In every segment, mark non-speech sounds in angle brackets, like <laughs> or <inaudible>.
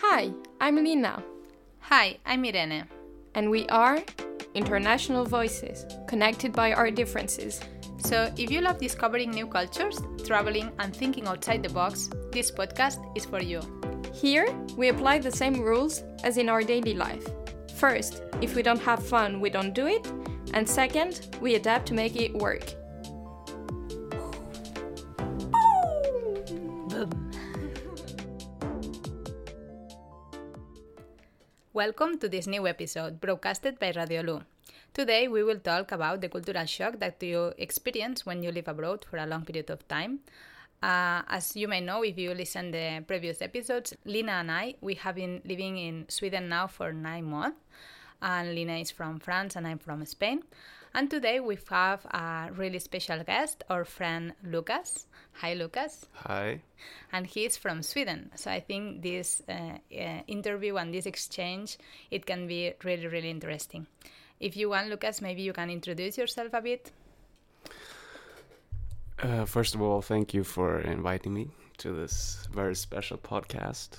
Hi, I'm Lina, Hi, I'm Irene. and we are International Voices, connected by our differences. So, if you love discovering new cultures, traveling, and thinking outside the box, this podcast is for you. Here, we apply the same rules as in our daily life. First, if we don't have fun, we don't do it. And second, we adapt to make it work. Welcome to this new episode, broadcasted by Radio Lu. Today, we will talk about the cultural shock that you experience when you live abroad for a long period of time. Uh, as you may know, if you listen the previous episodes, Lina and I, we have been living in Sweden now for nine months. And Lina is from France and I'm from Spain. And today we have a really special guest, our friend Lucas. Hi, Lucas Hi. and he's from Sweden. So I think this uh, uh, interview and this exchange it can be really really interesting. If you want, Lucas, maybe you can introduce yourself a bit. Uh, first of all, thank you for inviting me to this very special podcast.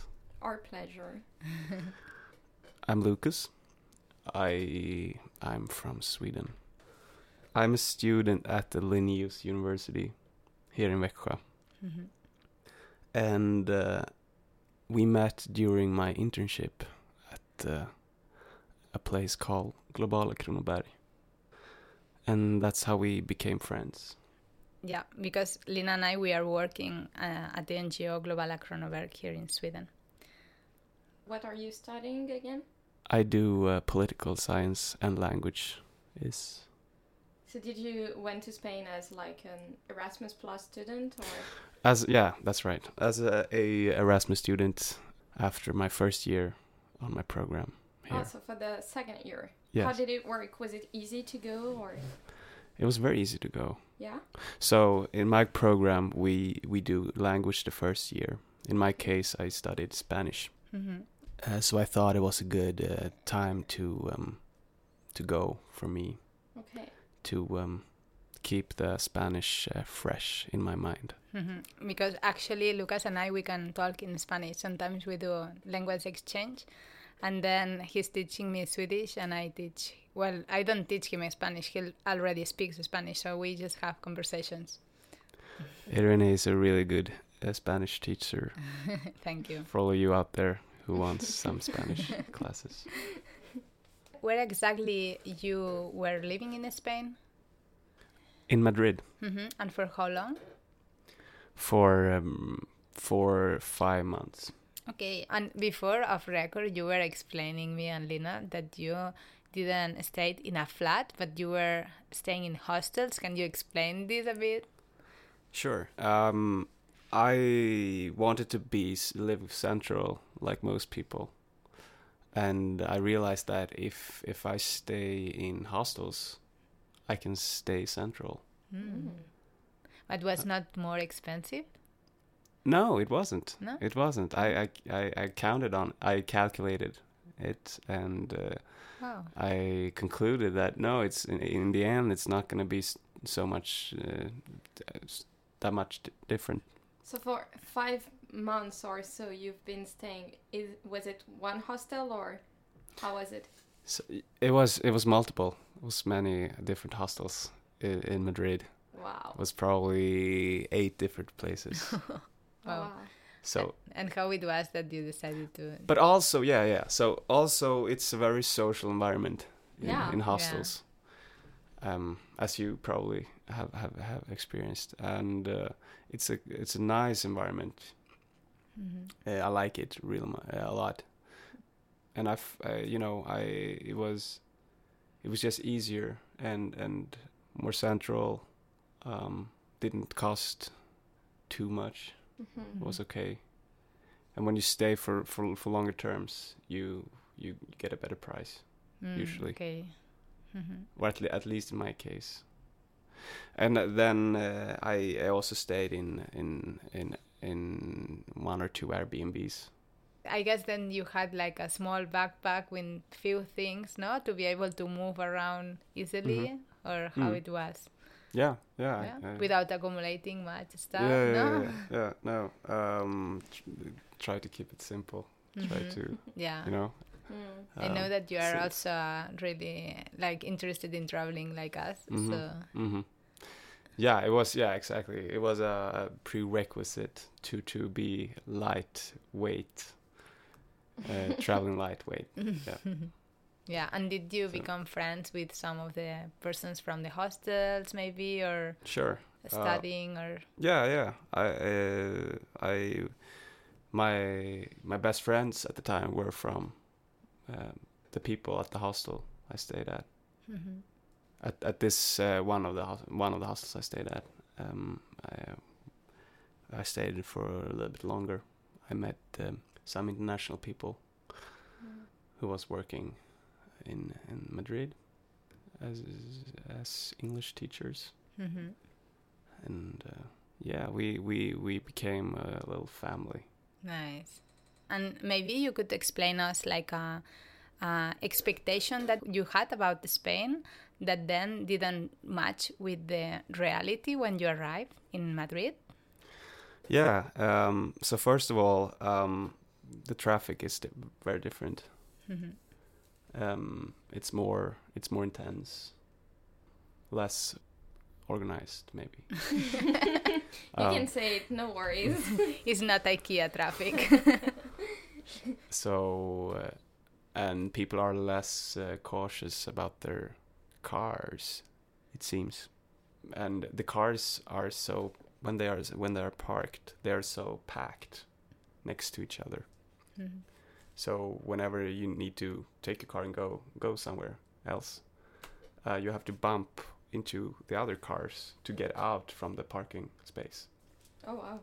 Our pleasure. <laughs> I'm Lucas. I I'm from Sweden. I'm a student at the Linnaeus University here in Växjö, and uh, we met during my internship at uh, a place called Globala Kronoberg, and that's how we became friends. Yeah, because Lina and I we are working uh, at the NGO Globala Kronoberg here in Sweden. What are you studying again? I do uh, political science and language. Is So did you went to Spain as like an Erasmus Plus student or as yeah, that's right. As a, a Erasmus student after my first year on my program here. also for the second year? Yes. How did it work? Was it easy to go or It was very easy to go. yeah? So in my program, we we do language the first year. In my case, I studied Spanish. hmm Uh, so I thought it was a good uh, time to um, to go for me Okay. To um, keep the Spanish uh, fresh in my mind. hmm Because actually, Lucas and I we can talk in Spanish. Sometimes we do language exchange, and then he's teaching me Swedish, and I teach. Well, I don't teach him Spanish. He already speaks Spanish, so we just have conversations. Irene is a really good uh, Spanish teacher. <laughs> Thank you. For all of you out there who wants some <laughs> Spanish classes. Where exactly you were living in Spain, In Madrid hmm and for how long? for um, for five months. Okay, and before off record, you were explaining me and Lina that you didn't stay in a flat, but you were staying in hostels. Can you explain this a bit? Sure. Um, I wanted to be live central like most people, and I realized that if if I stay in hostels, I can stay central. Mm. But was not more expensive? No, it wasn't. No? It wasn't. I, I, I, I counted on. I calculated it, and uh, Wow. I concluded that no, it's in, in the end, it's not going to be so much uh, that much d- different. So for five months or so you've been staying is was it one hostel or how was it? So it was it was multiple. It was many different hostels in, in Madrid. Wow. It was probably eight different places. <laughs> Wow. so, And how it was that you decided to? but also yeah, yeah. So also it's a very social environment in, Yeah. in Yeah. hostels, um, as you probably have have, have experienced, and uh, it's a it's a nice environment. Mhm. Uh, I like it real uh, a lot, and I've uh, you know I it was it was just easier and and more central. Um, didn't cost too much. Mhm. It was okay, and when you stay for for for longer terms, you you get a better price, Mm, usually. Okay. Mhm. or at, le- at least in my case. And then uh, I I also stayed in in in in one or two Airbnbs. I guess then you had like a small backpack with few things, no, to be able to move around easily, or how Mm. it was. Yeah, yeah. yeah? I- I- without accumulating much stuff. yeah, yeah, no. yeah, yeah, no. Um, tr- try to keep it simple. try to Yeah. you know. Mm. I know um, that you are so- also uh, really like interested in traveling like us. Mhm. So hmm Yeah, it was. Yeah, exactly. It was a prerequisite to to be lightweight, uh, <laughs> traveling lightweight. Yeah. <laughs> yeah. And did you So- become friends with some of the persons from the hostels, maybe, or Sure. studying, or Yeah, yeah. I, uh, I, my my best friends at the time were from um, the people at the hostel I stayed at. Mhm. At at this uh, one of the one of the hostels I stayed at. Um, I I stayed for a little bit longer. I met um, some international people who was working in in Madrid as as English teachers Mhm. and uh, yeah, we we we became a little family. Nice. And maybe you could explain us like a, a expectation that you had about Spain that then didn't match with the reality when you arrived in Madrid. Yeah. Um, so first of all, um, the traffic is di- very different. Mhm. Um, it's more it's more intense, less organized, maybe. <laughs> You Um, can say it, no worries. <laughs> It's not IKEA traffic. <laughs> so uh, and people are less uh, cautious about their cars it seems and the cars are so when they are when they are parked they are so packed next to each other Mhm. so whenever you need to take a car and go go somewhere else uh, you have to bump into the other cars to get out from the parking space oh wow.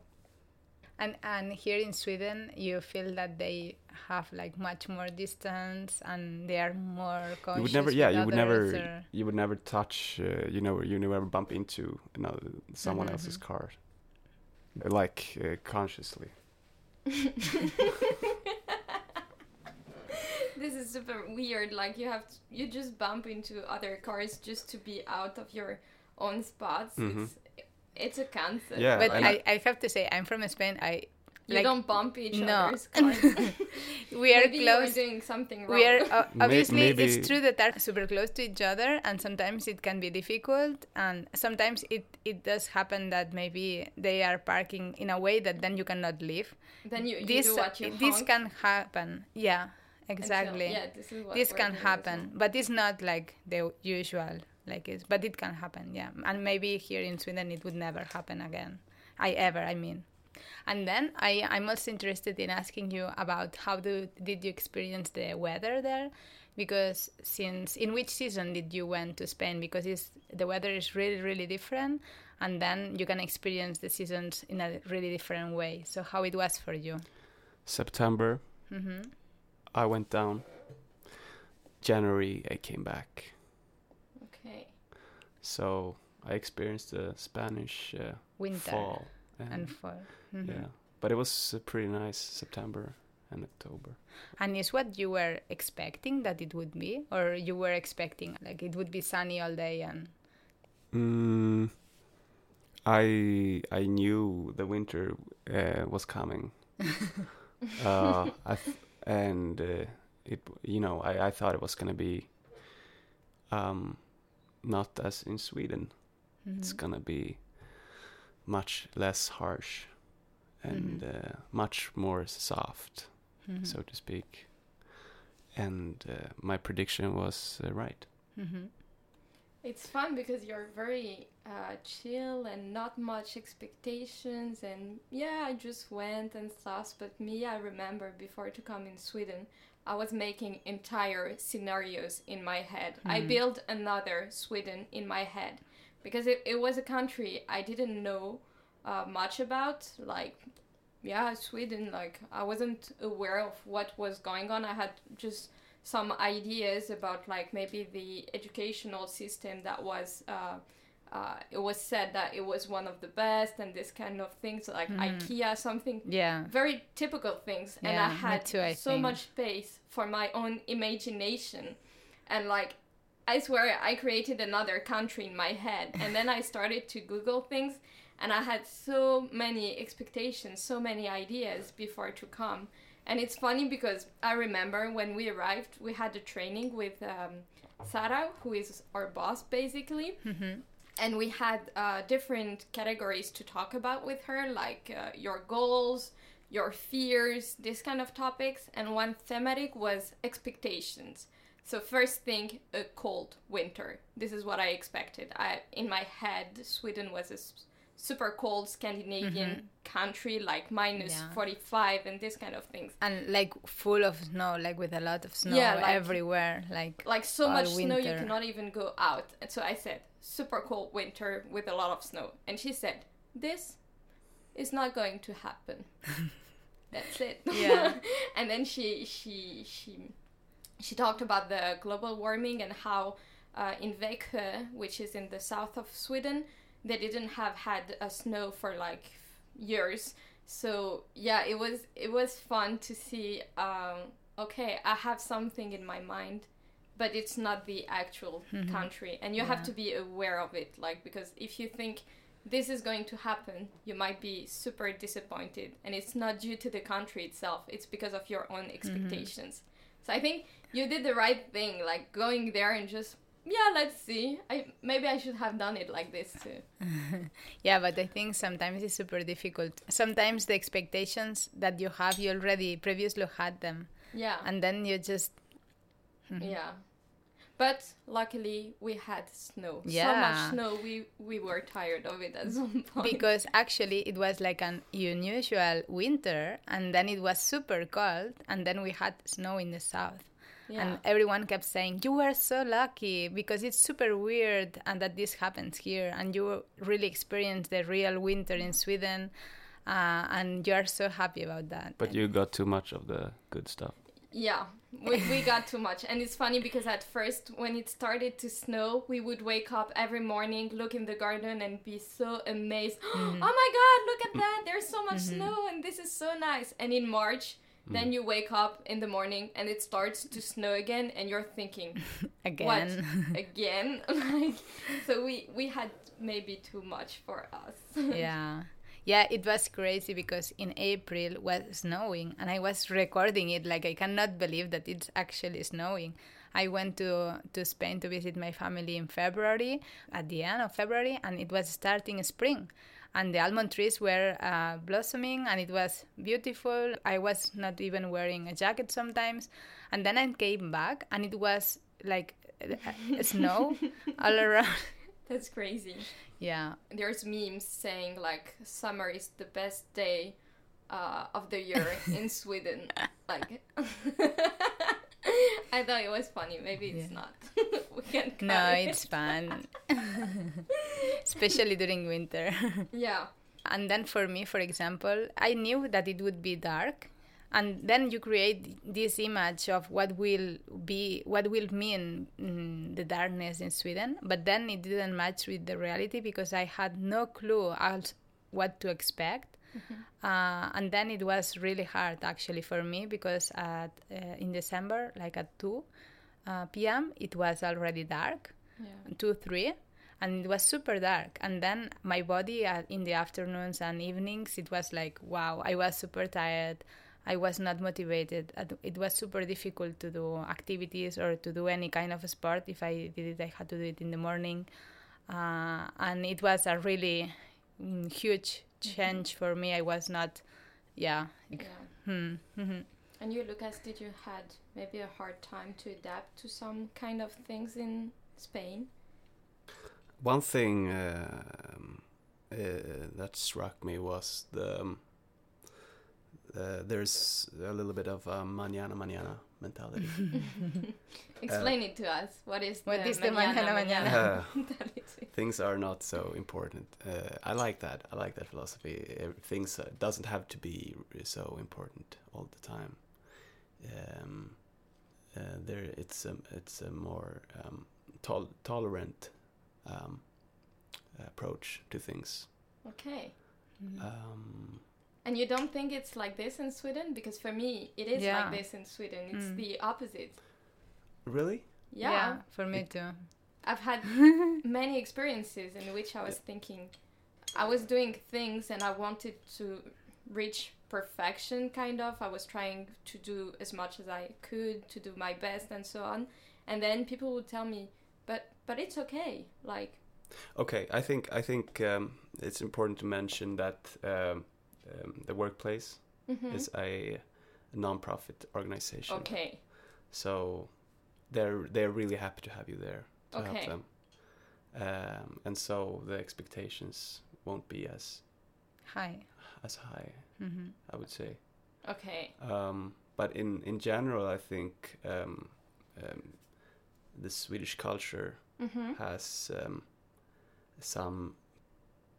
And and here in Sweden, you feel that they have like much more distance and they are more cautious. you would never yeah you would never or- you would never touch uh, you know you never bump into another someone Mhm, else's mhm. car like uh, consciously <laughs> This is super weird. Like you have to, you just bump into other cars just to be out of your own spots. Mhm. It's it's a cancer. Yeah, But and I, I have to say, I'm from Spain. I You like don't bump each no. other's <laughs> cars. we are Maybe you are close. doing something wrong. We are uh, <laughs> obviously maybe- it's true that are super close to each other, and sometimes it can be difficult, and sometimes it it does happen that maybe they are parking in a way that then you cannot leave. then you, you this do what you this honk can happen. Yeah, until- exactly. yeah, this is what this can happen, but it's not like the usual like it's but it can happen. Yeah, and maybe here in Sweden it would never happen again. I ever, I mean. And then I, I'm also interested in asking you about how do, did you experience the weather there? Because since in which season did you went to Spain? Because it's, the weather is really really different, and then you can experience the seasons in a really different way. So how it was for you? september hmm i went down january i came back. So i experienced the spanish uh, Winter fall and, and fall. Mhm. yeah but it was a pretty nice september and october And is what you were expecting that it would be, or you were expecting like it would be sunny all day and Mm, I I knew the winter uh, was coming, <laughs> uh, I th- and uh, it you know I, I thought it was gonna be um, not as in Sweden. It's Mhm. gonna be much less harsh and uh, much more soft, Mhm. so to speak. And uh, my prediction was uh, right. Mhm. It's fun because you're very uh, chill and not much expectations. And yeah, I just went and stuff. But me, I remember before to come in Sweden, I was making entire scenarios in my head. I Mhm. built another Sweden in my head because it, it was a country I didn't know uh, much about. Like, yeah, Sweden, like, I wasn't aware of what was going on. I had just some ideas about like maybe the educational system that was uh, uh, it was said that it was one of the best and this kind of things like Mhm. IKEA something Yeah. very typical things and I had too, I so think. much space for my own imagination and like I swear I created another country in my head and then I started to google things and I had so many expectations so many ideas before to come And it's funny because I remember when we arrived, we had a training with um, Sarah, who is our boss basically. Mm-hmm. And we had uh, different categories to talk about with her, like uh, your goals, your fears, this kind of topics. And one thematic was expectations. So first thing, a cold winter. This is what I expected. I in my head, Sweden was a s- super cold Scandinavian country, like minus Yeah. 45 and this kind of things. And like full of snow, like with a lot of snow Yeah, like- everywhere. Like Like so much snow you cannot even go out. And so I said, super cold winter with a lot of snow. And she said, this is not going to happen. <laughs> That's it. Yeah. <laughs> and then she she she she talked about the global warming and how uh, in Växjö, which is in the south of Sweden, they didn't have had a snow for like years. So yeah, it was it was fun to see. Um, okay, I have something in my mind, but it's not the actual mm-hmm. country, and you have to be aware of it. Like because if you think this is going to happen, you might be super disappointed, and it's not due to the country itself. It's because of your own mm-hmm. expectations. So I think you did the right thing, like going there and just yeah, let's see. I maybe I should have done it like this too. <laughs> Yeah, but I think sometimes it's super difficult. Sometimes the expectations that you have, you already previously had them, Yeah, and then you just hmm. yeah. But luckily we had snow. So much snow we we were tired of it at some point. because actually it was like an unusual winter, and then it was super cold, and then we had snow in the south. yeah. And everyone kept saying, You were so lucky because it's super weird and that this happens here. And you really experienced the real winter in Sweden. Uh, and you are so happy about that. But you got too much of the good stuff. Yeah, we, we got too much. And it's funny because at first, when it started to snow, we would wake up every morning, look in the garden, and be so amazed. <gasps> Mm-hmm. Oh my god, look at that! There's so much snow, and this is so nice. And in March, then you wake up in the morning and it starts to snow again, and you're thinking, <laughs> Again. <laughs> again? <laughs> like, so we, we had maybe too much for us. yeah. Yeah, it was crazy because in April was snowing and I was recording it like I cannot believe that it's actually snowing. I went to to Spain to visit my family in February, at the end of February, and it was starting spring. And the almond trees were uh, blossoming, and it was beautiful. I was not even wearing a jacket sometimes, and then I came back, and it was like <laughs> snow all around. That's crazy. Yeah, there's memes saying like summer is the best day uh, of the year in <laughs> Sweden. Like, <laughs> I thought it was funny. Maybe it's Yeah. not. <laughs> we can. No, it. it's fun. Especially during winter. yeah. and then for me, for example, I knew that it would be dark. And then you create this image of what will be, what will mean mm, the darkness in Sweden. But then it didn't match with the reality because I had no clue else what to expect. Uh, and then it was really hard actually for me because at, uh, in December, like at 2 uh, p.m., it was already dark Yeah. two three and it was super dark and then my body uh, in the afternoons and evenings it was like wow i was super tired i was not motivated it was super difficult to do activities or to do any kind of sport if i did it i had to do it in the morning uh, and it was a really mm, huge change for me i was not yeah like, Yeah. hmm, mhm. And you, Lucas, did you had maybe a hard time to adapt to some kind of things in Spain? One thing um, uh, that struck me was the um, uh, there's a little bit of a mañana mañana mentality. <laughs> Explain it to us. What is What the is the mañana mañana mañana? Uh, <laughs> mentality? things are not so important. Uh, I like that. I like that philosophy. Uh, Things uh, doesn't have to be so important all the time. Um, uh, there, it's a it's a more um, tol- tolerant um, approach to things. Okay. Um, And you don't think it's like this in Sweden? Because for me, it is Yeah. like this in Sweden. It's Mm. the opposite. really? Yeah. for me It- too I've had <laughs> many experiences in which I was thinking, I was doing things and I wanted to reach perfection kind of i was trying to do as much as i could to do my best and so on and then people would tell me but but it's okay like Okay, I think I think um, it's important to mention that um, um, the workplace mhm. is a non-profit organization. okay So they're they're really happy to have you there to Okay. help them. Um, and so the expectations won't be as Hi. as high, hmm I would say. okay Um, but in in general, I think um, um, the Swedish culture mm-hmm. has um, some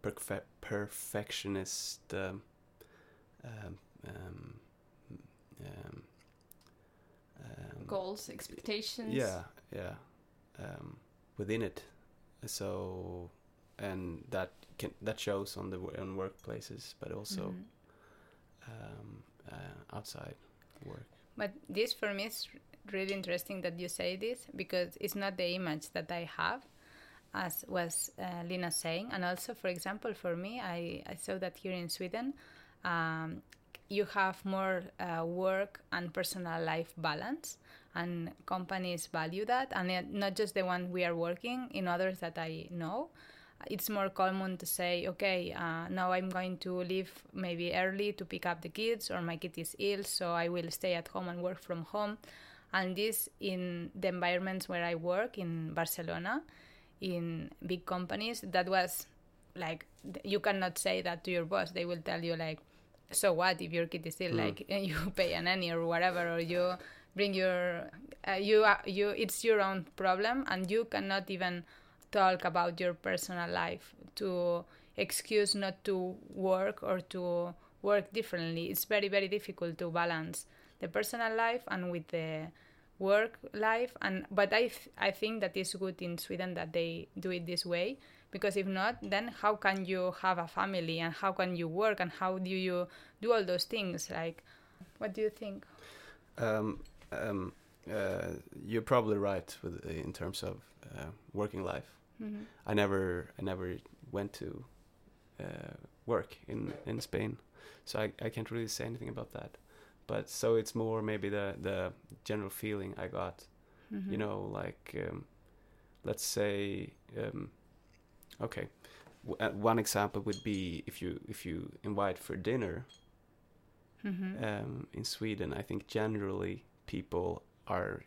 perfe- perfectionist um, um, um, um, goals expectations Yeah, yeah, um, within it. So, and that can that shows on the on workplaces, but also Mhm. um, uh, outside work. But this for me is really interesting that you say this because it's not the image that I have, as was uh, Lina saying. And also, for example, for me, I, I saw that here in Sweden, um, you have more uh, work and personal life balance, and companies value that. And not just the one we are working, in others that I know. It's more common to say, okay, uh, now I'm going to leave maybe early to pick up the kids, or my kid is ill, so I will stay at home and work from home. And this in the environments where I work in Barcelona, in big companies, that was like you cannot say that to your boss. They will tell you like, so what if your kid is ill? Mm. Like <laughs> you pay a nanny or whatever, or you bring your uh, you uh, you it's your own problem, and you cannot even talk about your personal life to excuse not to work or to work differently. It's very very difficult to balance the personal life and with the work life and but I th- I think that is good in Sweden that they do it this way because if not then how can you have a family and how can you work and how do you do all those things like what do you think Um, um, uh, you're probably right with in terms of uh, working life. mm-hmm. I never I never went to uh, work in in Spain, so I, I can't really say anything about that. But so it's more maybe the the general feeling I got. Mm-hmm. You know, like um, let's say um, okay, w- uh, one example would be if you if you invite for dinner mm-hmm. um, in Sweden, I think generally people are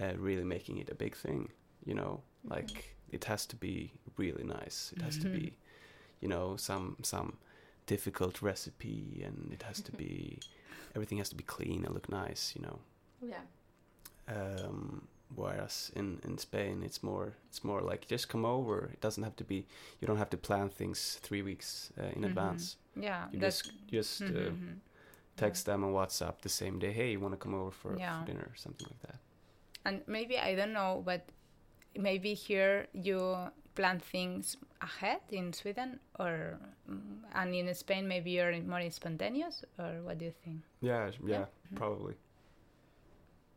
uh, really making it a big thing. You know, like it has to be really nice. It has to Mhm. be, you know, some some difficult recipe, and it has to be <laughs> everything has to be clean and look nice. You know. yeah Um, whereas in in Spain, it's more it's more like just come over. It doesn't have to be. You don't have to plan things three weeks uh, in Mhm. advance. yeah You just just uh, Mhm. text them on WhatsApp the same day. Hey, you want to come over for, Yeah. for dinner or something like that. and maybe I don't know, but maybe here you plan things ahead in Sweden, or mm, and in Spain maybe you're more spontaneous, or what do you think? Yeah, yeah, Yeah. probably.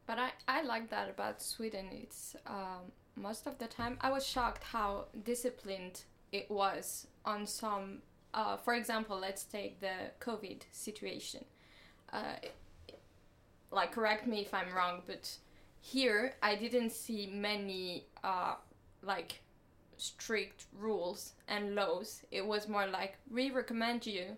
But I, I like that about Sweden. It's um, most of the time I was shocked how disciplined it was on some. Uh, for example, let's take the COVID situation. Uh, like, correct me if I'm wrong, but here I didn't see many uh, like strict rules and laws. It was more like we recommend you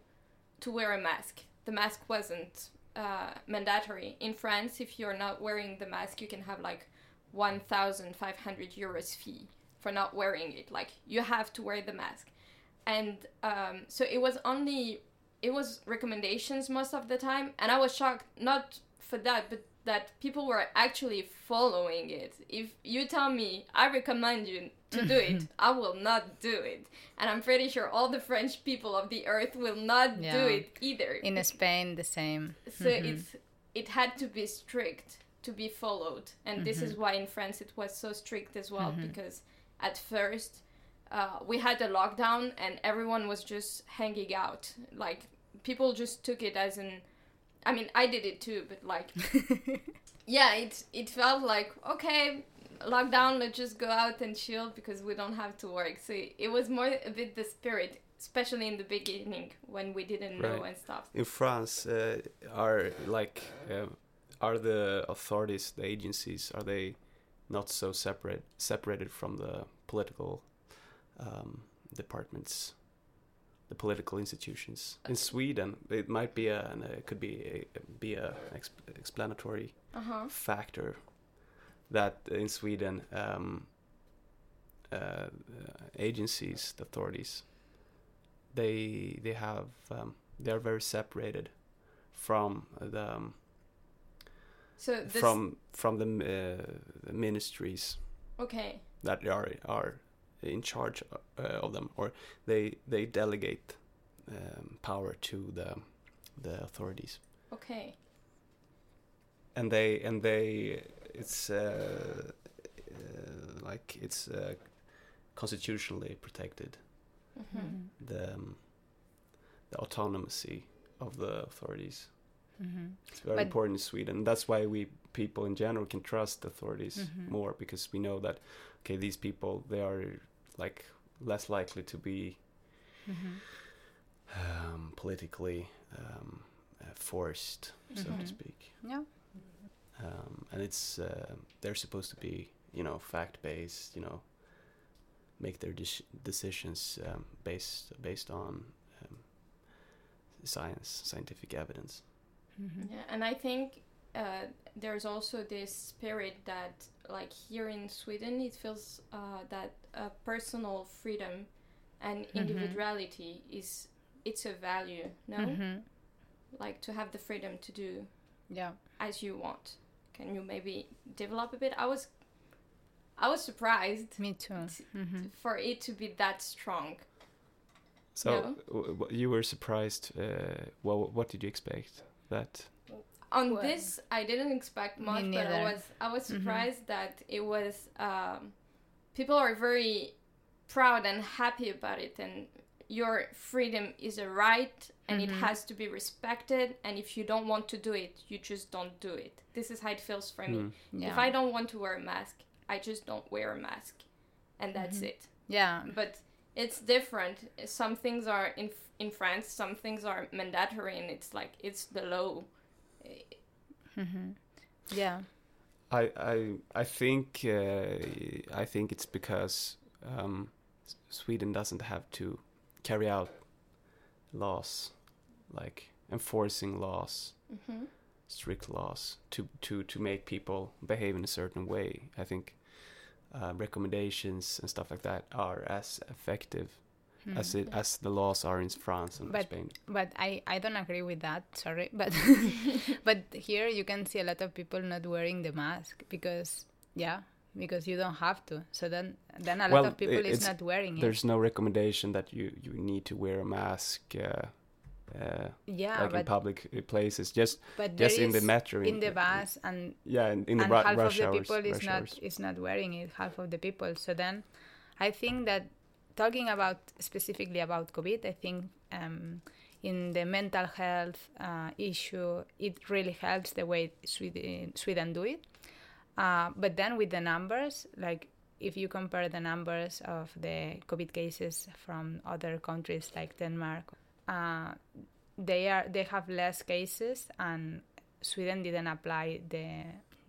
to wear a mask. The mask wasn't uh, mandatory. In France, if you're not wearing the mask, you can have like 1,500 euros fee for not wearing it. Like you have to wear the mask, and um, so it was only it was recommendations most of the time, and I was shocked not for that, but that people were actually following it. If you tell me I recommend you to do it, <laughs> I will not do it, and I'm pretty sure all the French people of the earth will not do it either. In Spain, the same. So Mhm. it's it had to be strict to be followed, and this is why in France it was so strict as well because at first uh, we had a lockdown and everyone was just hanging out. Like people just took it as an. I mean, I did it too, but like, <laughs> yeah, it it felt like okay, lockdown. Let's just go out and chill because we don't have to work. So it was more a bit the spirit. especially in the beginning when we didn't know Right. and stuff. In France, uh, are like uh, are the authorities, the agencies, are they not so separate separated from the political um, departments, the political institutions? In Sweden, it might be a, and it could be a, be a exp- explanatory Uh huh. factor that in Sweden, um, uh, agencies, the authorities, they they have um, they are very separated from the um, So this. from from the, uh, the ministries okay. that are are in charge uh, of them, or they they delegate um, power to the the authorities. Okay. and they and they it's uh, uh, like it's uh, constitutionally protected hmm the um, the autonomy of the authorities Mhm. it's very But- important in Sweden that's why we people in general can trust authorities Mhm. more because we know that okay these people they are like less likely to be Mhm. um, politically um, uh, forced so Mhm. to speak Yeah. um, and it's uh, they're supposed to be you know fact based you know make their dis- decisions um, based based on um, science scientific evidence Mhm. Yeah, and I think uh, there's also this spirit that, like here in Sweden, it feels uh, that uh, personal freedom and Mhm. individuality is it's a value. No, Mhm. like to have the freedom to do Yeah. as you want. Can you maybe develop a bit? I was, I was surprised Me too. T- Mhm. for it to be that strong. so No. w- w- you were surprised uh, well what did you expect that on Well, this i didn't expect much but i neither. was i was Mhm. surprised that it was um, people are very proud and happy about it and your freedom is a right and it Mhm. has to be respected and if you don't want to do it you just don't do it this is how it feels for me Hmm. Yeah. if i don't want to wear a mask i just don't wear a mask and that's Mhm. it yeah. but it's different some things are in in france some things are mandatory and it's like it's the law Mhm. Yeah. I I I think uh, I think it's because um, Sweden doesn't have to carry out laws, like enforcing laws, hmm strict laws to to to make people behave in a certain way. I think uh, recommendations and stuff like that are as effective as Mhm. it as the laws are in France and But- Spain. But I, I don't agree with that. Sorry, but <laughs> <laughs> but here you can see a lot of people not wearing the mask because yeah, because you don't have to. So then then a lot Well, of people is not wearing it. There's no recommendation that you you need to wear a mask. Uh, uh, Yeah, like in public uh, places, just but just in the metro, in the bus and yeah, in, in the and half of the hours. people is not hours. is not wearing it. Half of the people. So then, I think that talking about specifically about COVID, I think um, in the mental health uh, issue, it really helps the way Sweden, Sweden do it. Uh, but then with the numbers, like if you compare the numbers of the COVID cases from other countries like Denmark, uh, they are they have less cases, and Sweden didn't apply the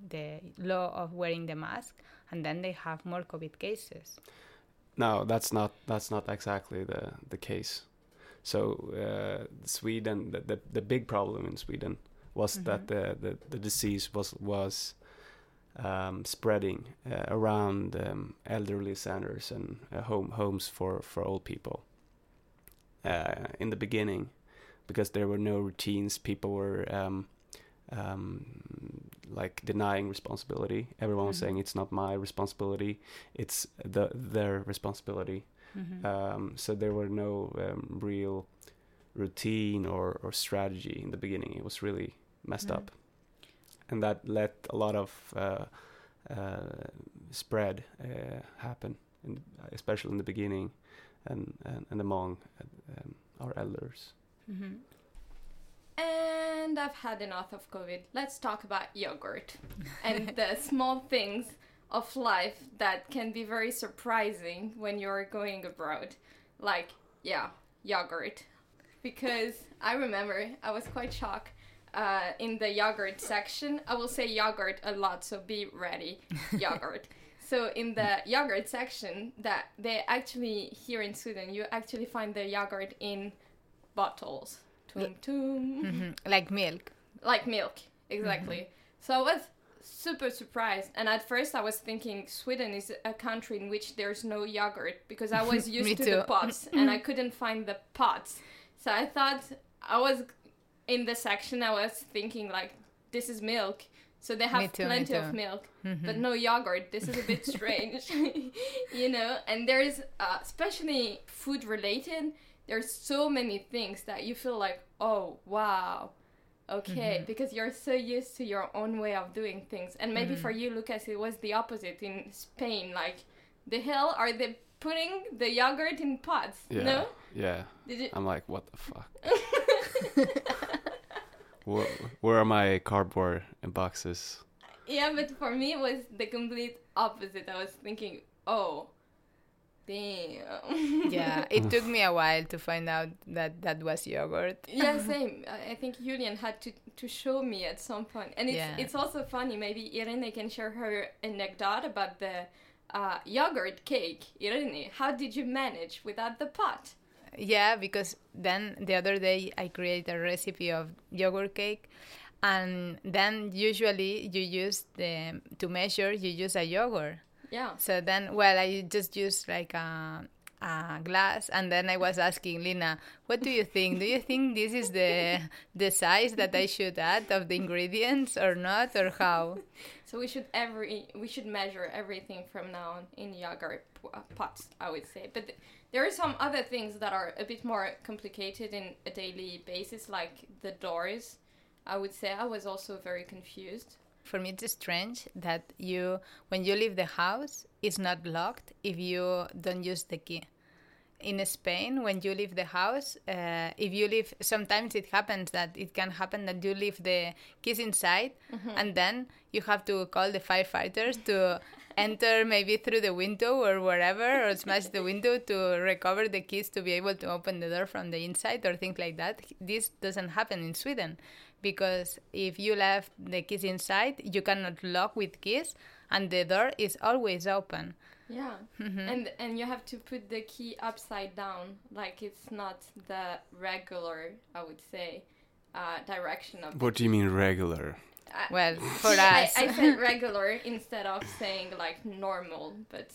the law of wearing the mask, and then they have more COVID cases. No, that's not that's not exactly the the case. So uh, Sweden, the, the the big problem in Sweden was Mhm. that the, the the disease was was um, spreading uh, around um, elderly centers and uh, home homes for for old people. Uh, in the beginning, because there were no routines, people were um, um, like denying responsibility. Everyone was Mhm. saying it's not my responsibility; it's the their responsibility. Mhm. Um, so there were no um, real routine or, or strategy in the beginning. It was really messed Mm. up, and that let a lot of uh, uh, spread uh, happen, in, especially in the beginning, and and, and among um, our elders. Mhm. And I've had enough of COVID. Let's talk about yogurt <laughs> and the small things of life that can be very surprising when you're going abroad. Like, yeah, yogurt because I remember I was quite shocked. Uh, in the yogurt section, I will say yogurt a lot, so be ready. <laughs> Yogurt. so in the yogurt section, that they actually here in Sweden, you actually find the yogurt in bottles, tum tum, Mhm. Like milk. like milk, exactly. So I was super surprised, and at first I was thinking Sweden is a country in which there's no yogurt because I was <laughs> used to too. the pots and I couldn't find the pots. So I thought I was in the section. I was thinking like this is milk. So they have too, me plenty too. Mm-hmm. of milk, but no yogurt. This is a bit strange, <laughs> you know. And there's uh, especially food related. There's so many things that you feel like, oh wow, okay, Mm-hmm. because you're so used to your own way of doing things. And maybe Mm-hmm. for you, Lucas, it was the opposite in Spain. Like, the hell are they putting the yogurt in pots? Yeah. No, Yeah. did you? I'm like, what the fuck? <laughs> where, where are my cardboard and boxes? Yeah, but for me, it was the complete opposite. I was thinking, oh, damn. Yeah, <laughs> it took me a while to find out that that was yogurt. yeah, <laughs> same. I I think Julian had to, to show me at some point, and it's Yeah. it's also funny. Maybe Irene can share her anecdote about the uh, yogurt cake. Irene, how did you manage without the pot? Yeah, because then the other day I create a recipe of yogurt cake, and then usually you use the to measure you use a yogurt. Yeah, So then, well, I just use like a, a glass, and then I was asking Lina, "What do you think? Do you think this is the the size that I should add of the ingredients or not, or how?" <laughs> so we should every we should measure everything from now on in yogurt uh, pots. I would say, but th- there are some other things that are a bit more complicated in a daily basis, like the doors. I would say I was also very confused. For me, it's strange that you, when you leave the house, it's not locked if you don't use the key. In Spain, when you leave the house, uh, if you leave, sometimes it happens that it can happen that you leave the keys inside, and then you have to call the firefighters to <laughs> enter maybe through the window or wherever, or <laughs> smash the window to recover the keys to be able to open the door from the inside or things like that. This doesn't happen in Sweden because if you left the keys inside, you cannot lock with keys, and the door is always open. Yeah, and and you have to put the key upside down, like it's not the regular, I would say, uh, direction of. What do you mean regular? <laughs> I- Well, for us, I said regular instead of saying like normal, but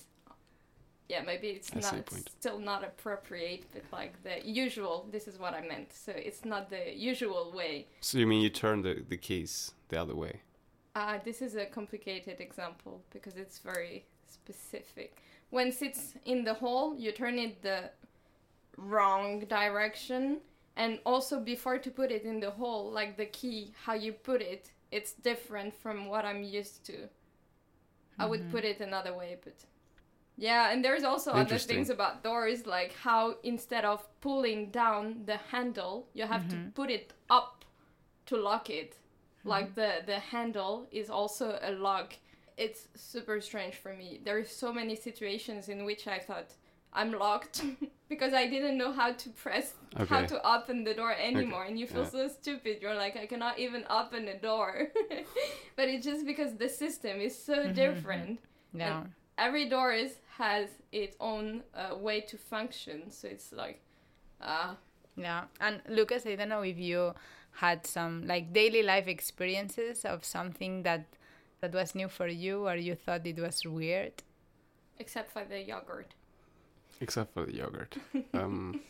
yeah, maybe it's I not still not appropriate, but like the usual. This is what I meant. So it's not the usual way. So you mean you turn the, the keys the other way? Uh, this is a complicated example because it's very specific. When it's in the hole, you turn it the wrong direction, and also before to put it in the hole, like the key, how you put it, it's different from what I'm used to. I would mm-hmm. put it another way, but yeah, and there's also other things about doors, like how instead of pulling down the handle, you have to mm-hmm. put it up to lock it. Like mm-hmm. the the handle is also a lock. It's super strange for me. There are so many situations in which I thought I'm locked <laughs> because I didn't know how to press how to open the door anymore and you feel yeah. so stupid. You're like I cannot even open the door. <laughs> but it's just because the system is so different. yeah. Every door is has its own uh, way to function. So it's like uh Yeah, and Lucas, I don't know if you had some like daily life experiences of something that that was new for you, or you thought it was weird. except for the yogurt. Except for the yogurt. um,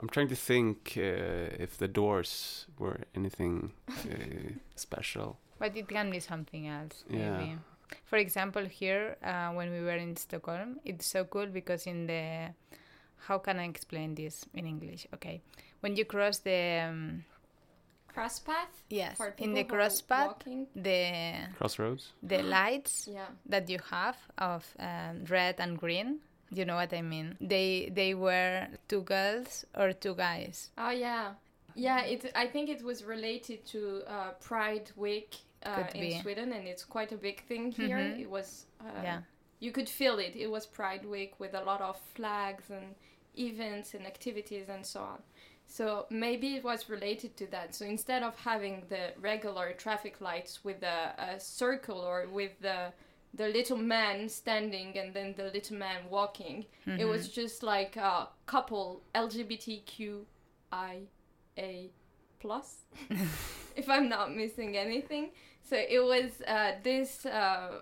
I'm trying to think uh, if the doors were anything uh, <laughs> special. But it can be something else, Yeah. For example, here uh, when we were in Stockholm, it's so cool because in the how can I explain this in English? Okay, when you cross the um, Cross path? yes For in the people who cross path, walking? the Crossroads? the lights Yeah. that you have of um, red and green. You know what I mean? They they were two girls or two guys. Oh yeah, yeah. It. I think it was related to uh, Pride Week uh, in be. Sweden, and it's quite a big thing here. Mhm. It was. Uh, Yeah. You could feel it. It was Pride Week with a lot of flags and events and activities and so on. So maybe it was related to that. So instead of having the regular traffic lights with a, a circle or with the the little man standing and then the little man walking, it was just like a couple LGBTQIA plus, <laughs> if I'm not missing anything. So it was uh, this uh,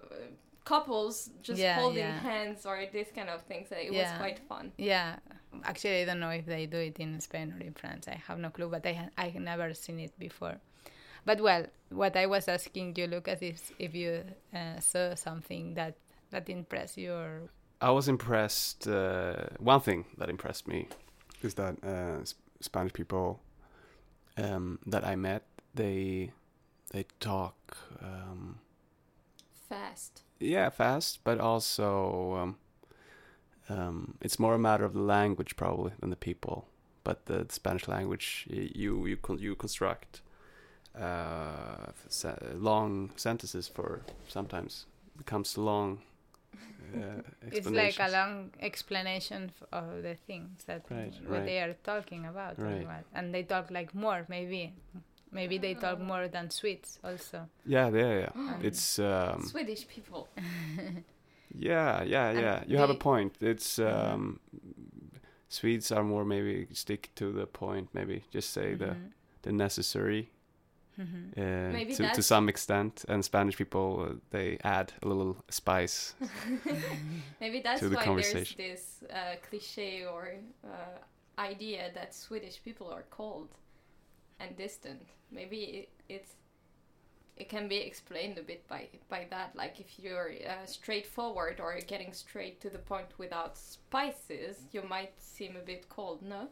couples just Yeah, holding yeah. hands or this kind of thing. So it was quite fun. Yeah, actually, I don't know if they do it in Spain or in France. I have no clue, but I ha- I have never seen it before. But well, what I was asking you, Lucas, is if you uh, saw something that that impressed you, or I was impressed. Uh, one thing that impressed me is that uh, Sp- Spanish people um, that I met, they they talk, um, Fast. yeah, fast, but also um, um, it's more a matter of the language probably than the people. But the, Spanish language, you you con- you construct uh, se- long sentences for sometimes becomes long. Uh, <laughs> it's like a long explanation of the things that Right, what right. they are talking about, Right. what. and they talk like more, maybe. Maybe they talk more than Swedes also. Yeah, yeah, yeah. It's um, Swedish people. <laughs> yeah, yeah, And yeah. You have a point. It's Mhm. um, Swedes are more maybe stick to the point. Maybe just say the Mhm. the necessary Mhm. uh, Maybe to to some extent, and Spanish people uh, they add a little spice. <laughs> Maybe that's the why there's this uh, cliche or uh, idea that Swedish people are cold and distant. Maybe it, it's it can be explained a bit by by that. Like if you're uh, straightforward or getting straight to the point without spices, you might seem a bit cold. No,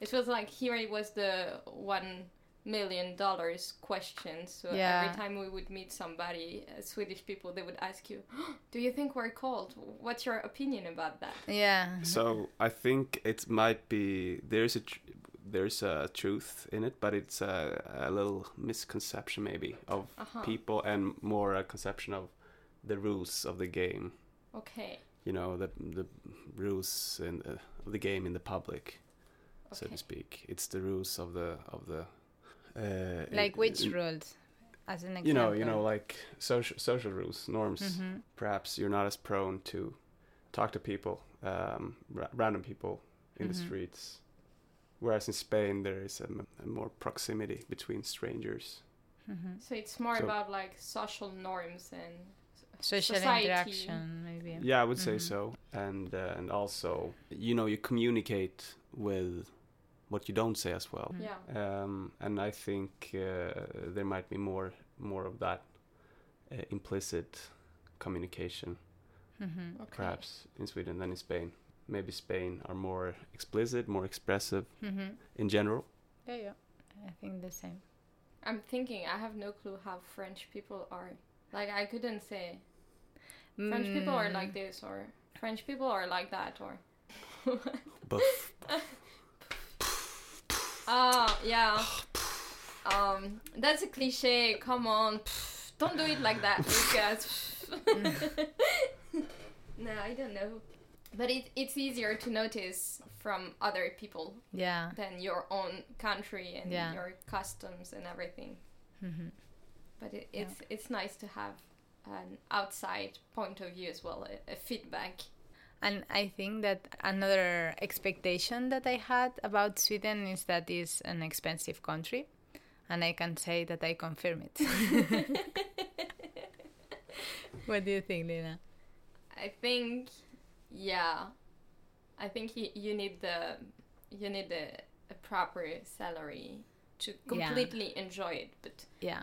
it was like here it was the one million dollars question. So Yeah. every time we would meet somebody, uh, Swedish people, they would ask you, "Do you think we're cold? What's your opinion about that?" Yeah. So I think it might be there's a tr- there's a truth in it, but it's a, a little misconception maybe of Uh-huh. people and more a conception of the rules of the game. Okay. You know the the rules in the, of the game in the public. so to speak. It's the rules of the of the uh, Like in- which in- rules? As an example. you know, you know, like social social rules, norms. Mhm. Perhaps you're not as prone to talk to people, um, ra- random people in the Mhm. streets. Whereas in Spain, there is a, m- a more proximity between strangers. Mhm. So it's more So- about like social norms and Social society. interaction, maybe. Yeah, I would say Mhm. so. And uh, and also, you know, you communicate with what you don't say as well. Mm. yeah. um, and I think uh, there might be more more of that uh, implicit communication, Mhm. Okay. perhaps in Sweden than in Spain. Maybe Spain are more explicit, more expressive Mhm. in general. Yeah, yeah. I think the same. I'm thinking I have no clue how French people are. Like I couldn't say French people are Mm. like this or French people are like that or <laughs> Buff. <laughs> Ah, yeah. Um, that's a cliche. Come on, don't do it like that, <laughs> Lucas. no, I don't know. But it, it's easier to notice from other people Yeah. than your own country and Yeah. your customs and everything. Mhm. But it, it's it's nice to have an outside point of view as well, a, a feedback. And I think that another expectation that I had about Sweden is that it's an expensive country. And I can say that I confirm it. <laughs> what do you think, Lina? I think, yeah, I think you, you need the you need a, a proper salary to Yeah. completely enjoy it. But Yeah.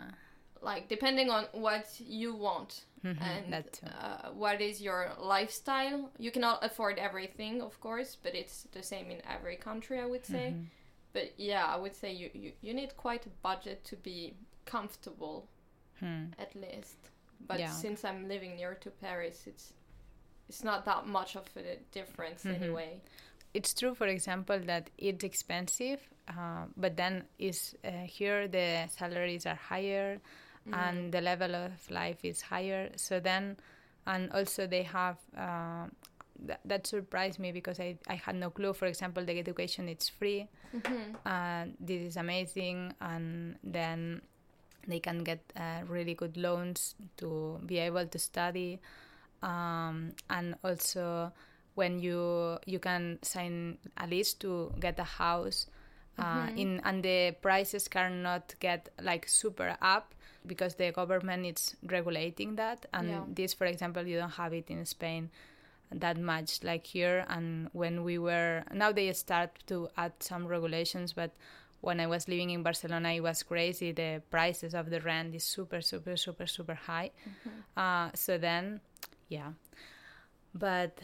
like depending on what you want Mhm, and uh, what is your lifestyle, you cannot afford everything, of course. But it's the same in every country, I would say. Mhm. But yeah, I would say you, you, you need quite a budget to be comfortable Hmm. at least. But Yeah. since I'm living near to Paris, it's it's not that much of a difference Mhm. anyway. It's true, for example, that it's expensive, uh, but then is uh, here the salaries are higher Mm. and the level of life is higher. So then, and also they have uh, th- that surprised me because I, I had no clue. For example, the education it's free. Mm-hmm. Uh, this is amazing, and then they can get uh, really good loans to be able to study, um, and also when you you can sign a lease to get a house. Uh, Mhm. in and the prices cannot get like super up because the government is regulating that and Yeah. this for example you don't have it in spain that much like here and when we were now they start to add some regulations but when i was living in barcelona it was crazy the prices of the rent is super super super super high uh, so then yeah. But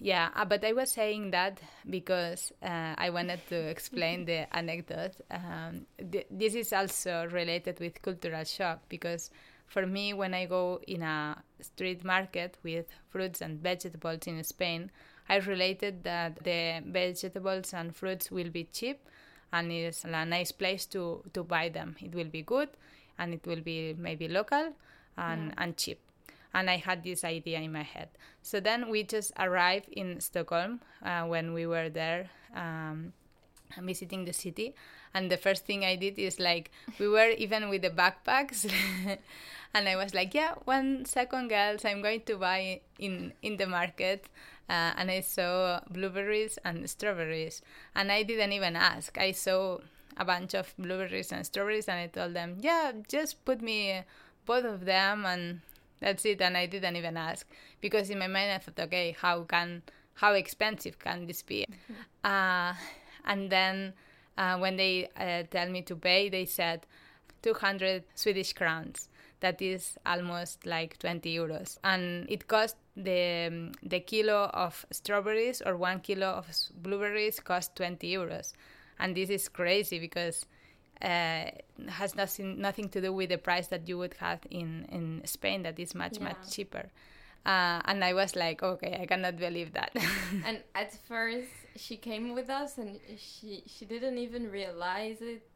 yeah uh, but i was saying that because uh, i wanted to explain the <laughs> anecdote um, th- this is also related with cultural shock because for me when i go in a street market with fruits and vegetables in spain i related that the vegetables and fruits will be cheap and it's a nice place to, to buy them. It will be good and it will be maybe local and, Yeah. and cheap and I had this idea in my head. So then we just arrived in Stockholm uh, when we were there um, visiting the city, and the first thing I did is like we were even with the backpacks, <laughs> and I was like, yeah, one second, girls, I'm going to buy in in the market. Uh, and I saw blueberries and strawberries, and I didn't even ask. I saw a bunch of blueberries and strawberries, and I told them, "Yeah, just put me both of them, and that's it." And I didn't even ask because in my mind I thought, "Okay, how can how expensive can this be?" Uh, and then uh, when they uh, tell me to pay, they said 200 Swedish crowns. That is almost like 20 euros, and it cost the um, the kilo of strawberries or one kilo of blueberries cost 20 euros, and this is crazy because uh, has nothing nothing to do with the price that you would have in in Spain that is much Yeah. much cheaper. Uh, and I was like, okay, I cannot believe that. <laughs> and at first she came with us and she she didn't even realize it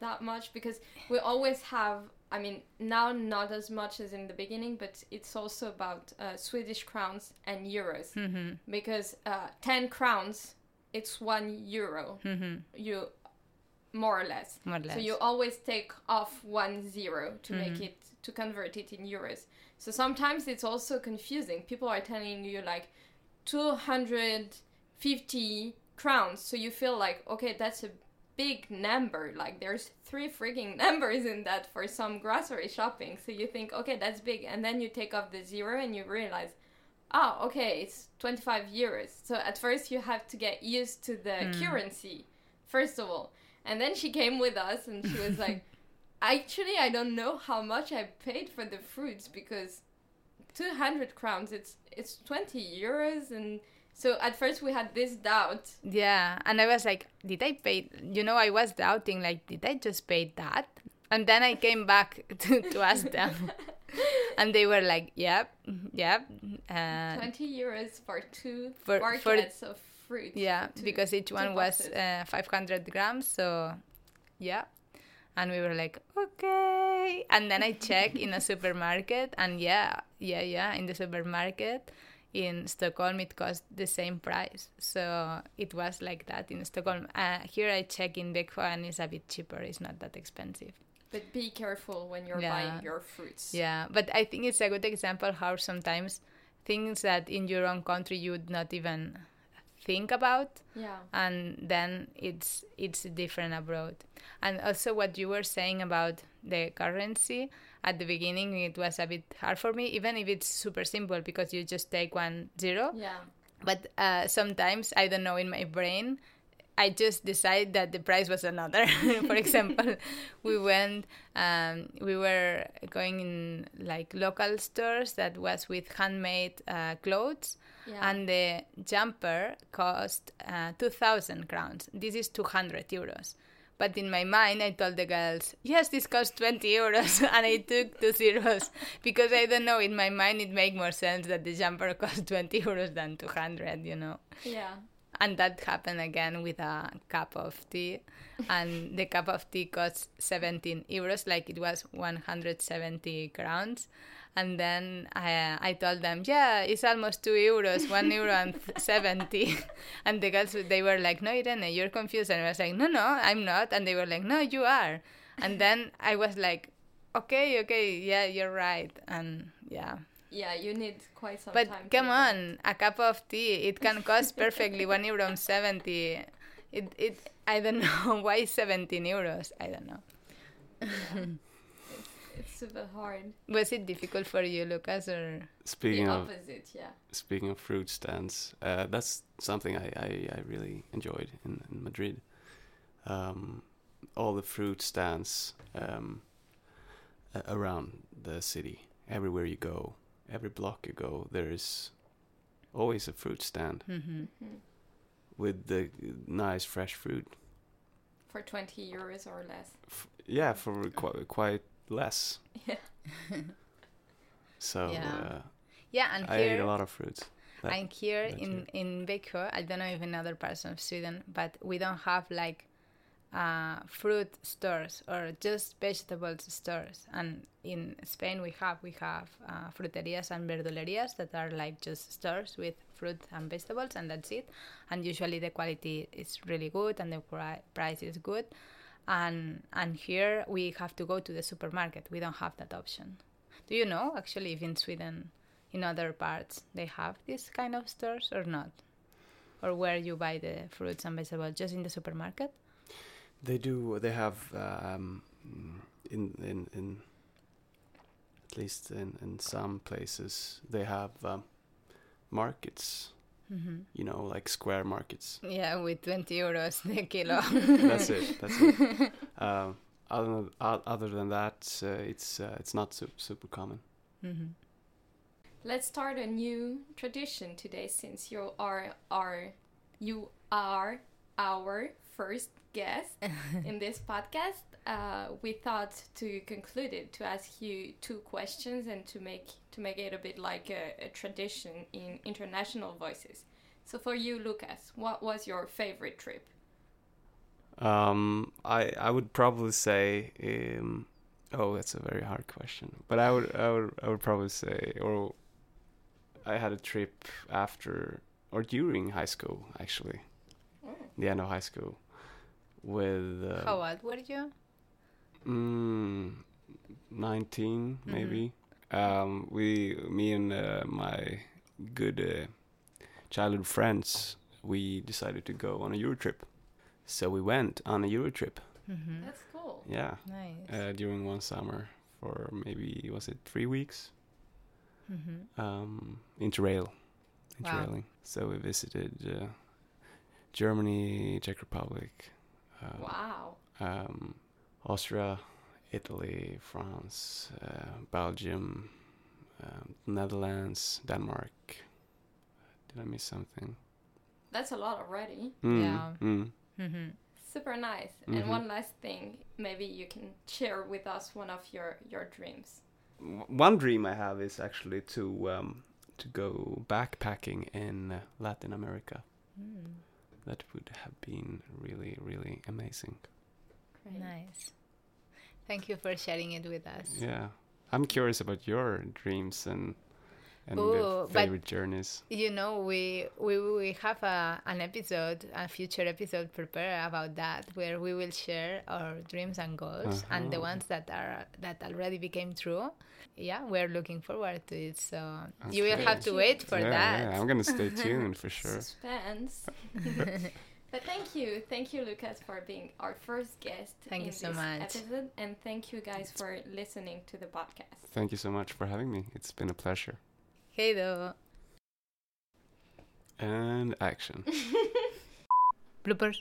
that much because we always have i mean now not as much as in the beginning but it's also about uh, swedish crowns and euros hmm because uh, 10 crowns it's one euro hmm you more or less More or less. so you always take off one zero to make Mhm. it to convert it in euros. So sometimes it's also confusing. People are telling you like 250 crowns. So you feel like okay, that's a big number. Like there's three freaking <laughs> numbers in that for some grocery shopping. So you think okay, that's big, and then you take off the zero and you realize. Oh, okay, it's 25 euros. So at first you have to get used to the Mm. currency, first of all. And then she came with us and she was like, <laughs> Actually, I don't know how much I paid for the fruits because 200 crowns, it's it's 20 euros. And so at first we had this doubt. Yeah, and I was like, did I pay? You know, I was doubting, like, did I just pay that? And then I came back <laughs> to, to ask them, <laughs> and they were like, yep, yep. Uh, 20 euros for two For- for- of fruit. yeah, because each one was uh, 500 grams, so yeah. And we were like, okay. And then I checked in a <laughs> supermarket, and yeah, yeah, yeah, in the supermarket in Stockholm, it cost the same price. So it was like that in Stockholm. Uh, here I check in Växjö, and it's a bit cheaper. It's not that expensive. But be careful when you're Yeah. buying your fruits. Yeah, but I think it's a good example how sometimes things that in your own country you would not even think about Yeah. and then it's it's different abroad and also what you were saying about the currency at the beginning it was a bit hard for me even if it's super simple because you just take one zero Yeah. but uh, sometimes i don't know in my brain i just decide that the price was another <laughs> for example <laughs> we went um, we were going in like local stores that was with handmade uh, clothes Yeah. and the jumper cost uh, 2000 crowns. This is 200 euros. But in my mind i told the girls yes this costs 20 euros. <laughs> And i took two zeros. <laughs> Because i don't know in my mind it make more sense that the jumper <laughs> costs 20 euros than 200 you know? Yeah. and that happened again with a cup of tea. And the cup of tea cost 17 euros like it was 170 crowns and then I, I told them yeah it's almost 2 euros 1 euro and 70 <laughs> and the girls they were like no Irene you're confused and I was like no no I'm not and they were like no you are and <laughs> then I was like okay okay yeah you're right and yeah Yeah, you need quite some but time. to come do that. on, a cup of tea it can cost perfectly one euro and seventy. It it I don't <laughs> know why seventeen euros. I don't know. It's super hard. Was it difficult for you, Lucas, or Speaking the of opposite, yeah. speaking of fruit stands, uh, that's something I, I, I really enjoyed in, in Madrid. Um, all the fruit stands um, around the city, everywhere you go, every block you go, there is always a fruit stand mm-hmm. Mhm. with the nice fresh fruit. For 20 euros or less. F- yeah, for quite quite less. Yeah. <laughs> So Yeah. uh, yeah? And I ate here a lot of fruits. that- and here in year. in Växjö, I don't know if in other parts of Sweden, but we don't have like uh, fruit stores or just vegetables stores. And in Spain, we have we have uh, fruterias and verdulerias that are like just stores with fruit and vegetables, and that's it. And usually the quality is really good and the pri- price is good. And and here we have to go to the supermarket. We don't have that option. Do you know actually if in Sweden? in other parts they have this kind of stores or not or where you buy the fruits and vegetables just in the supermarket They do. They have um, in in in at least in in some places they have um, markets. Mm-hmm. You know, like square markets. yeah with 20 euros the kilo <laughs> That's it. That's it. <laughs> Um, other than, other than that, uh, it's uh, it's not super, super common. hmm Let's start a new tradition today since you are our you are our first guest <laughs> in this podcast. Uh, we thought to conclude it to ask you two questions and to make to make it a bit like a, a tradition in international voices. So for you, Lucas, what was your favorite trip? Um, I I would probably say. Um, oh, that's a very hard question. But I would I would I would probably say, or I had a trip after or during high school actually, Oh, the end of high school, with uh, how old were you mm, nineteen Mhm. maybe. Um, we me and uh, my good uh, childhood friends we decided to go on a Euro trip. So we went on a Euro trip. mm-hmm. that's cool. Yeah. nice uh, during one summer for maybe was it three weeks mm-hmm. um, interrail interrailing so we visited uh, germany czech republic um, Wow. um, austria italy france uh, belgium um, netherlands denmark did i miss something That's a lot already. Mm, Yeah. mm. Mm-hmm. Super nice. Mhm. And one last thing, maybe you can share with us one of your your dreams. W- one dream i have is actually to um, to go backpacking in uh, latin america Mm. That would have been really, really amazing. Great. nice thank you for sharing it with us Yeah. I'm curious about your dreams and and Ooh, the but- favorite journeys. You know, we we we have a, an episode, a future episode prepared about that, where we will share our dreams and goals and the Uh-huh. ones that are that already became true. Yeah, we're looking forward to it. So That's you will have to wait for yeah, that. yeah, I'm gonna stay <laughs> tuned for sure. Suspense. <laughs> <laughs> but thank you, thank you, Lucas, for being our first guest Thank in you so this much. episode, and thank you guys for listening to the podcast. Thank you so much for having me. It's been a pleasure. Hey, though. And action. <laughs> Bloopers.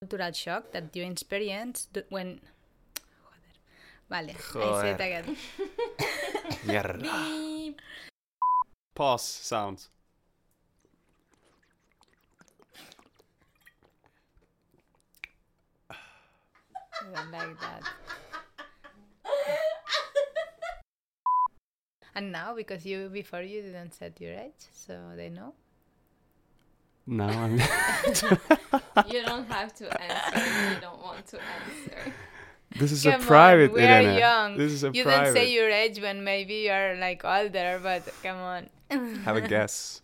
Cultural shock that you experience when. Joder. Vale, I say it Joder. again. <laughs> Mierda. Beep. Pause sounds. Don't like that. And now, because you before you didn't set your age, so they know. No, I'm. <laughs> You don't have to <laughs> answer if you don't want to answer. this is Come a on, private. we Irene. are young. This is a you private. don't say your age when maybe you are like older, but come on. Have a <laughs> guess.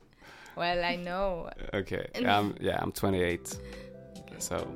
Well, I know. Okay. Um. Yeah. I'm 28. So